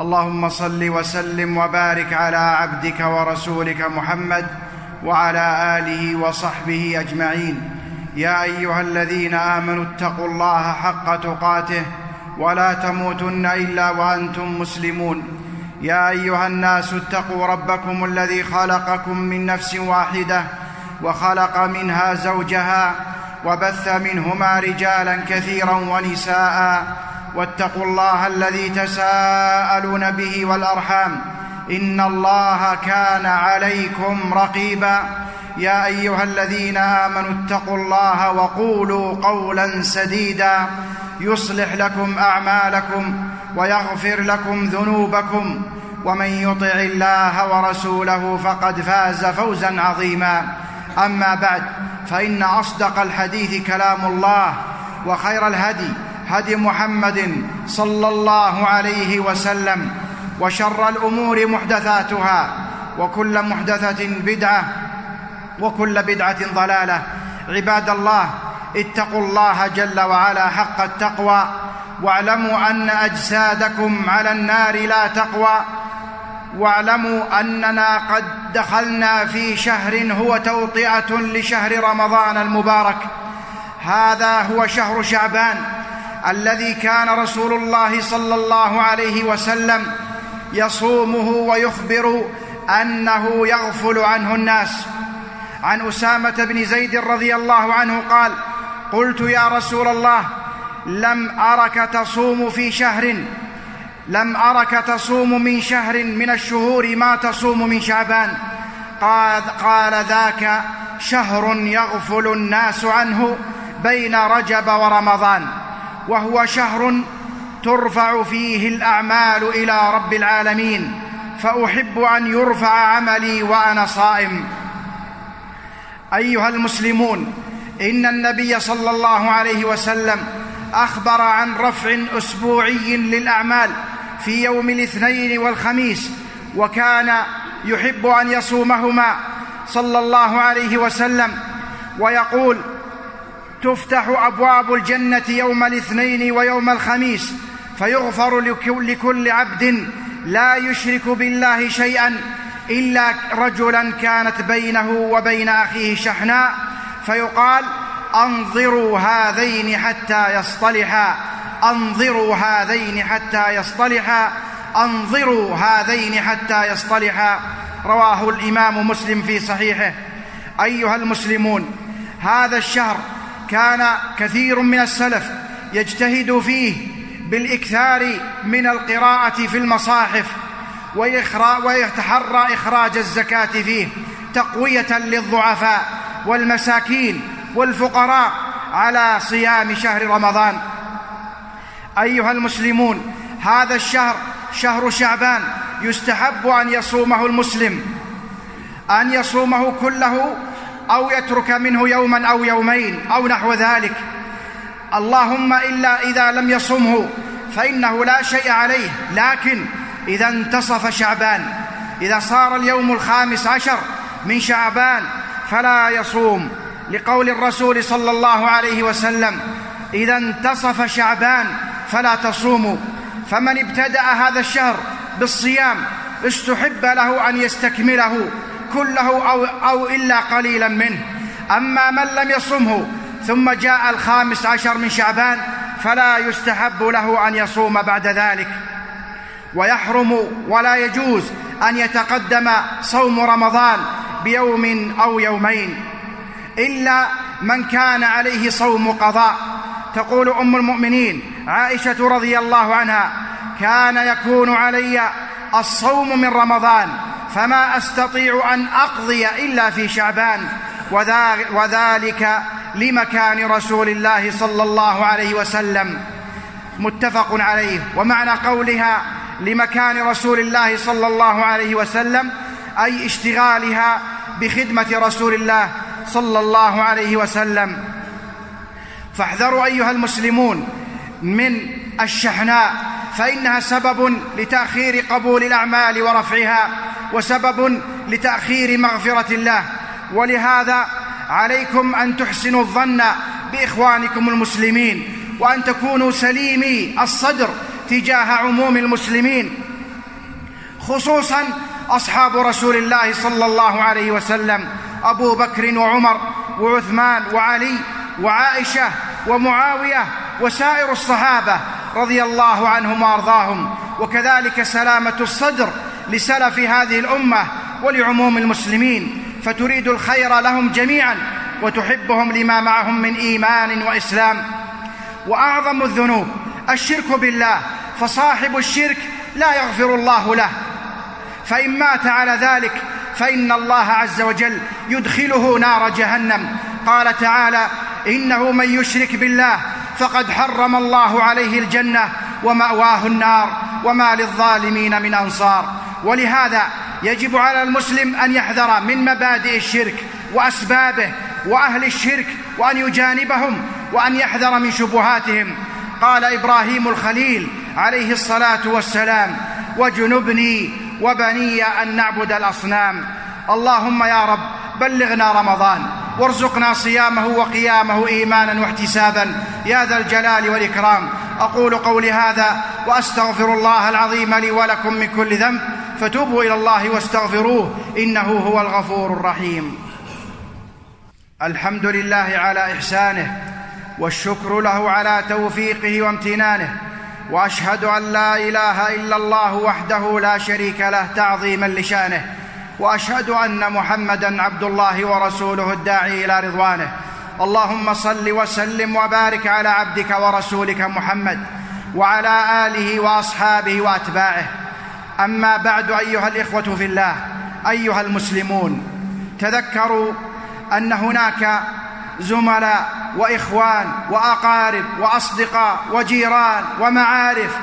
اللهم صل وسلم وبارك على عبدك ورسولك محمد وعلى آله وصحبه أجمعين. يا أيها الذين آمنوا اتقوا الله حق تقاته ولا تموتن إلا وأنتم مسلمون. يا أيها الناس اتقوا ربكم الذي خلقكم من نفس واحدة وخلق منها زوجها وبث منهما رجالا كثيرا ونساء واتقوا الله الذي تساءلون به والأرحام. إن الله كان عليكم رقيبا. يا أيها الذين آمنوا اتقوا الله وقولوا قولا سديدا. يصلح لكم أعمالكم ويغفر لكم ذنوبكم. ومن يطع الله ورسوله فقد فاز فوزا عظيما. أما بعد فإن أصدق الحديث كلام الله وخير الهدي هدي محمد صلى الله عليه وسلم وشر الأمور محدثاتها وكل محدثة بدعة وكل بدعة ضلالة. عباد الله اتقوا الله جل وعلا حق التقوى واعلموا أن أجسادكم على النار لا تقوى واعلموا أننا قد دخلنا في شهر هو توطئة لشهر رمضان المبارك. هذا هو شهر شعبان. الذي كان رسول الله صلى الله عليه وسلم يصومه ويخبر أنه يغفل عنه الناس. عن أسامة بن زيد رضي الله عنه قال قلت يا رسول الله لم أرك تصوم في شهر لم أرك تصوم من شهر من الشهور ما تصوم من شعبان. قال, قال ذاك شهر يغفل الناس عنه بين رجب ورمضان. وهو شهر ترفع فيه الأعمال إلى رب العالمين فأحب أن يرفع عملي وأنا صائم. أيها المسلمون إن النبي صلى الله عليه وسلم أخبر عن رفع أسبوعي للأعمال في يوم الاثنين والخميس وكان يحب أن يصومهما صلى الله عليه وسلم ويقول تفتح أبواب الجنة يوم الاثنين ويوم الخميس فيغفر لكل عبد لا يشرك بالله شيئا إلا رجلا كانت بينه وبين أخيه شحناء فيقال أنظروا هذين حتى يصطلحا أنظروا هذين حتى يصطلحا أنظروا هذين حتى يصطلحا. رواه الإمام مسلم في صحيحه. أيها المسلمون هذا الشهر كان كثير من السلف يجتهد فيه بالإكثار من القراءة في المصاحف ويتحرى إخراج الزكاة فيه تقوية للضعفاء والمساكين والفقراء على صيام شهر رمضان. أيها المسلمون هذا الشهر شهر شعبان يستحب أن يصومه المسلم أن يصومه كله أو يترك منه يوما أو يومين أو نحو ذلك. اللهم إلا إذا لم يصمه فإنه لا شيء عليه. لكن إذا انتصف شعبان إذا صار اليوم الخامس عشر من شعبان فلا يصوم. لقول الرسول صلى الله عليه وسلم إذا انتصف شعبان فلا تصوموا فمن ابتدأ هذا الشهر بالصيام استحب له أن يستكمله. كله أو, أو إلا قليلا منه. أما من لم يصمه ثم جاء الخامس عشر من شعبان فلا يستحب له أن يصوم بعد ذلك. ويحرم ولا يجوز أن يتقدم صوم رمضان بيوم أو يومين. إلا من كان عليه صوم قضاء. تقول أم المؤمنين عائشة رضي الله عنها كان يكون علي الصوم من رمضان فما أستطيع أن أقضي إلا في شعبان وذلك لمكان رسول الله صلى الله عليه وسلم. متفق عليه. ومعنى قولها لمكان رسول الله صلى الله عليه وسلم أي اشتغالها بخدمة رسول الله صلى الله عليه وسلم. فاحذروا أيها المسلمون من الشحناء. فإنها سبب لتأخير قبول الأعمال ورفعها وسبب لتأخير مغفرة الله. ولهذا عليكم أن تحسنوا الظن بإخوانكم المسلمين وأن تكونوا سليمي الصدر تجاه عموم المسلمين خصوصا أصحاب رسول الله صلى الله عليه وسلم أبو بكر وعمر وعثمان وعلي وعائشة ومعاوية وسائر الصحابة. رضي الله عنهم وأرضاهم. وكذلك سلامة الصدر لسلف هذه الأمة ولعموم المسلمين. فتريد الخير لهم جميعا وتحبهم لما معهم من إيمان وإسلام. وأعظم الذنوب الشرك بالله. فصاحب الشرك لا يغفر الله له. فإن مات على ذلك فإن الله عز وجل يدخله نار جهنم. قال تعالى إنه من يشرك بالله فقد حرم الله عليه الجنة ومأواه النار وما للظالمين من أنصار. ولهذا يجب على المسلم أن يحذر من مبادئ الشرك وأسبابه وأهل الشرك وأن يجانبهم وأن يحذر من شبهاتهم. قال إبراهيم الخليل عليه الصلاة والسلام وجنبني وبني أن نعبد الأصنام. اللهم يا رب بلغنا رمضان. وارزقنا صيامه وقيامه إيمانا واحتسابا. يا ذا الجلال والإكرام. أقول قولي هذا وأستغفر الله العظيم لي ولكم من كل ذنب. فتوبوا إلى الله واستغفروه. إنه هو الغفور الرحيم. الحمد لله على إحسانه والشكر له على توفيقه وامتنانه. وأشهد أن لا إله إلا الله وحده لا شريك له تعظيما لشأنه. وأشهد أن محمدا عبد الله ورسوله الداعي إلى رضوانه. اللهم صل وسلم وبارك على عبدك ورسولك محمد وعلى آله وأصحابه وأتباعه. أما بعد أيها الإخوة في الله أيها المسلمون تذكروا أن هناك زملاء وإخوان وأقارب وأصدقاء وجيران ومعارف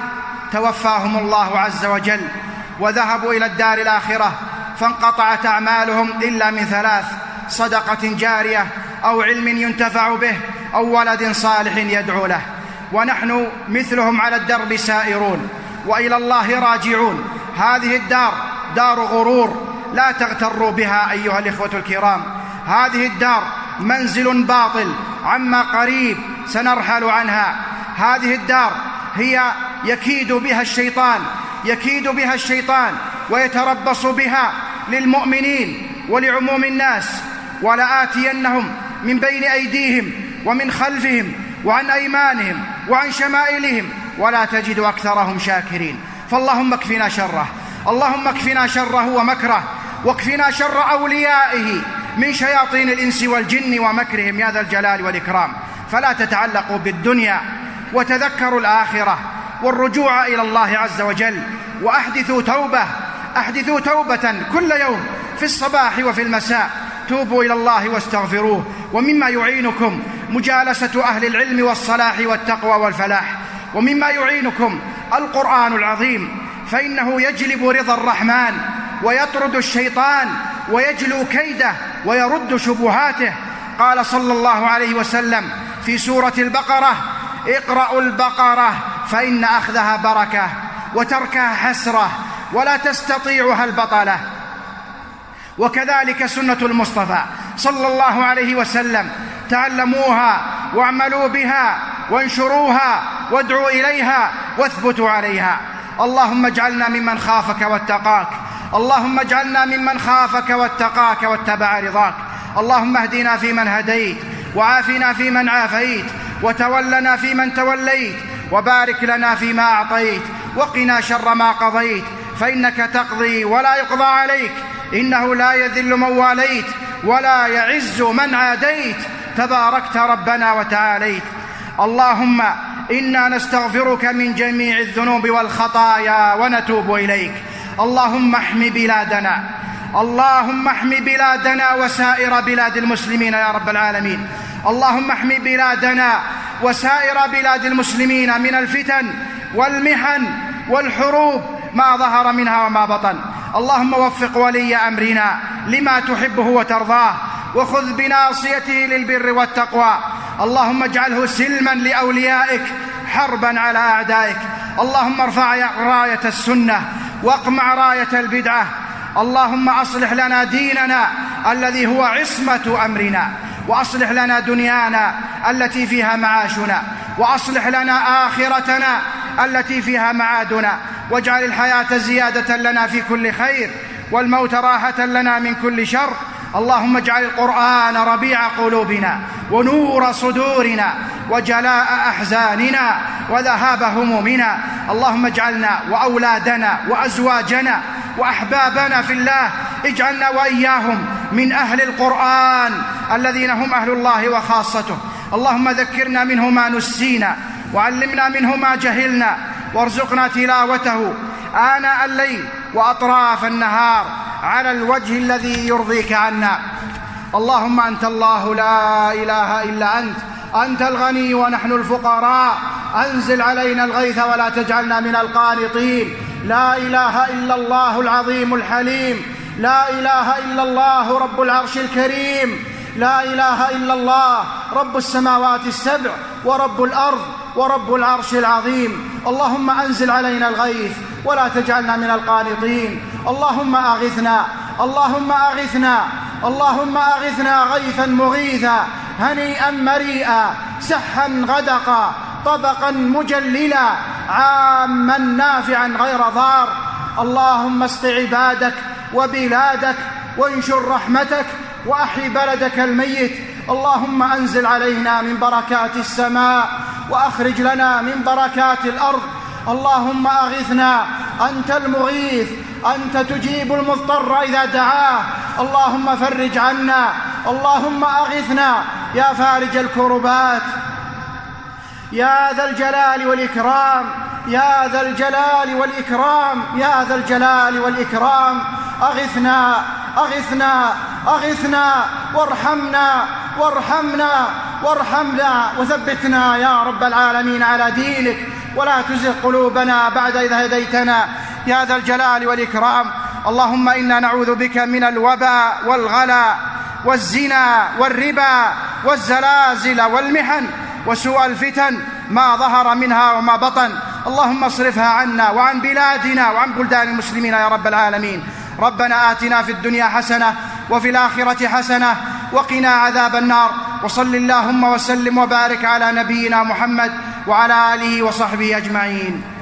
توفاهم الله عز وجل وذهبوا إلى الدار الآخرة. فانقطعت أعمالهم إلا من ثلاث صدقة جارية أو علم ينتفع به أو ولد صالح يدعو له. ونحن مثلهم على الدرب سائرون وإلى الله راجعون. هذه الدار دار غرور لا تغتروا بها أيها الإخوة الكرام. هذه الدار منزل باطل عما قريب سنرحل عنها. هذه الدار هي يكيد بها الشيطان يكيد بها الشيطان ويتربص بها للمؤمنين ولعموم الناس ولآتينهم من بين أيديهم ومن خلفهم وعن أيمانهم وعن شمائلهم ولا تجد أكثرهم شاكرين. فاللهم اكفنا شره اللهم اكفنا شره ومكره واكفنا شر أوليائه من شياطين الإنس والجن ومكرهم. يا ذا الجلال والإكرام. فلا تتعلقوا بالدنيا وتذكروا الآخرة والرجوع إلى الله عز وجل وأحدثوا توبة أحدثوا توبة كل يوم في الصباح وفي المساء. توبوا إلى الله واستغفروه. ومما يعينكم مجالسة أهل العلم والصلاح والتقوى والفلاح. ومما يعينكم القرآن العظيم. فإنه يجلب رضا الرحمن ويطرد الشيطان ويجلو كيده ويرد شبهاته. قال صلى الله عليه وسلم في سورة البقرة اقرأوا البقرة فإن أخذها بركة وتركها حسرة ولا تستطيعها البطلة. وكذلك سنة المصطفى. صلى الله عليه وسلم. تعلموها واعملوا بها وانشروها وادعوا إليها واثبتوا عليها. اللهم اجعلنا ممن خافك واتقاك. اللهم اجعلنا ممن خافك واتقاك واتبع رضاك. اللهم اهدنا فيمن هديت وعافنا فيمن عافيت وتولنا فيمن توليت وبارك لنا فيما أعطيت وقنا شر ما قضيت فإنك تقضي ولا يقضى عليك. إنه لا يذل من واليت ولا يعز من عاديت. تباركت ربنا وتعاليت. اللهم إنا نستغفرك من جميع الذنوب والخطايا ونتوب إليك. اللهم احم بلادنا. اللهم احم بلادنا وسائر بلاد المسلمين يا رب العالمين. اللهم احم بلادنا وسائر بلاد المسلمين من الفتن والمحن والحروب ما ظهر منها وما بطن. اللهم وفق ولي أمرنا لما تحبه وترضاه وخذ بناصيته للبر والتقوى. اللهم اجعله سلما لأوليائك حربا على أعدائك. اللهم ارفع راية السنة واقمع راية البدعة. اللهم أصلح لنا ديننا الذي هو عصمة أمرنا وأصلح لنا دنيانا التي فيها معاشنا وأصلح لنا آخرتنا التي فيها معادنا. واجعل الحياة زيادة لنا في كل خير والموت راحة لنا من كل شر. اللهم اجعل القرآن ربيع قلوبنا ونور صدورنا وجلاء أحزاننا وذهاب همومنا. اللهم اجعلنا وأولادنا وأزواجنا وأحبابنا في الله اجعلنا وإياهم من أهل القرآن الذين هم أهل الله وخاصته. اللهم ذكرنا منه ما نسينا وعلمنا منه ما جهلنا وارزقنا تلاوته آناء الليل وأطراف النهار على الوجه الذي يرضيك عنا. اللهم أنت الله لا إله إلا أنت أنت الغني ونحن الفقراء. أنزل علينا الغيث ولا تجعلنا من القانطين. لا إله إلا الله العظيم الحليم. لا إله إلا الله رب العرش الكريم. لا إله إلا الله رب السماوات السبع ورب الأرض ورب العرش العظيم. اللهم أنزل علينا الغيث ولا تجعلنا من القانطين. اللهم أغثنا اللهم أغثنا اللهم أغثنا غيثا مغيثا هنيئا مريئا سحا غدقا طبقا مجللا عاما نافعا غير ضار. اللهم اسق عبادك وبلادك وانشر رحمتك وأحي بلدك الميت. اللهم أنزل علينا من بركات السماء وأخرج لنا من بركات الأرض. اللهم أغثنا. أنت المغيث. أنت تجيب المضطر إذا دعاه. اللهم فرج عنا. اللهم أغثنا. يا فارج الكربات. يا ذا الجلال والإكرام. يا ذا الجلال والإكرام. يا ذا الجلال والإكرام. أغثنا. أغثنا أغثنا وارحمنا وارحمنا وارحمنا وثبتنا يا رب العالمين على دينك ولا تزغ قلوبنا بعد إذ هديتنا. يا ذا الجلال والإكرام اللهم إنا نعوذ بك من الوباء والغلا والزنا والربا والزلازل والمحن وسوء الفتن ما ظهر منها وما بطن. اللهم اصرفها عنا وعن بلادنا وعن بلدان المسلمين يا رب العالمين. ربنا آتنا في الدنيا حسنة وفي الآخرة حسنة وقنا عذاب النار وصل اللهم وسلم وبارك على نبينا محمد وعلى آله وصحبه أجمعين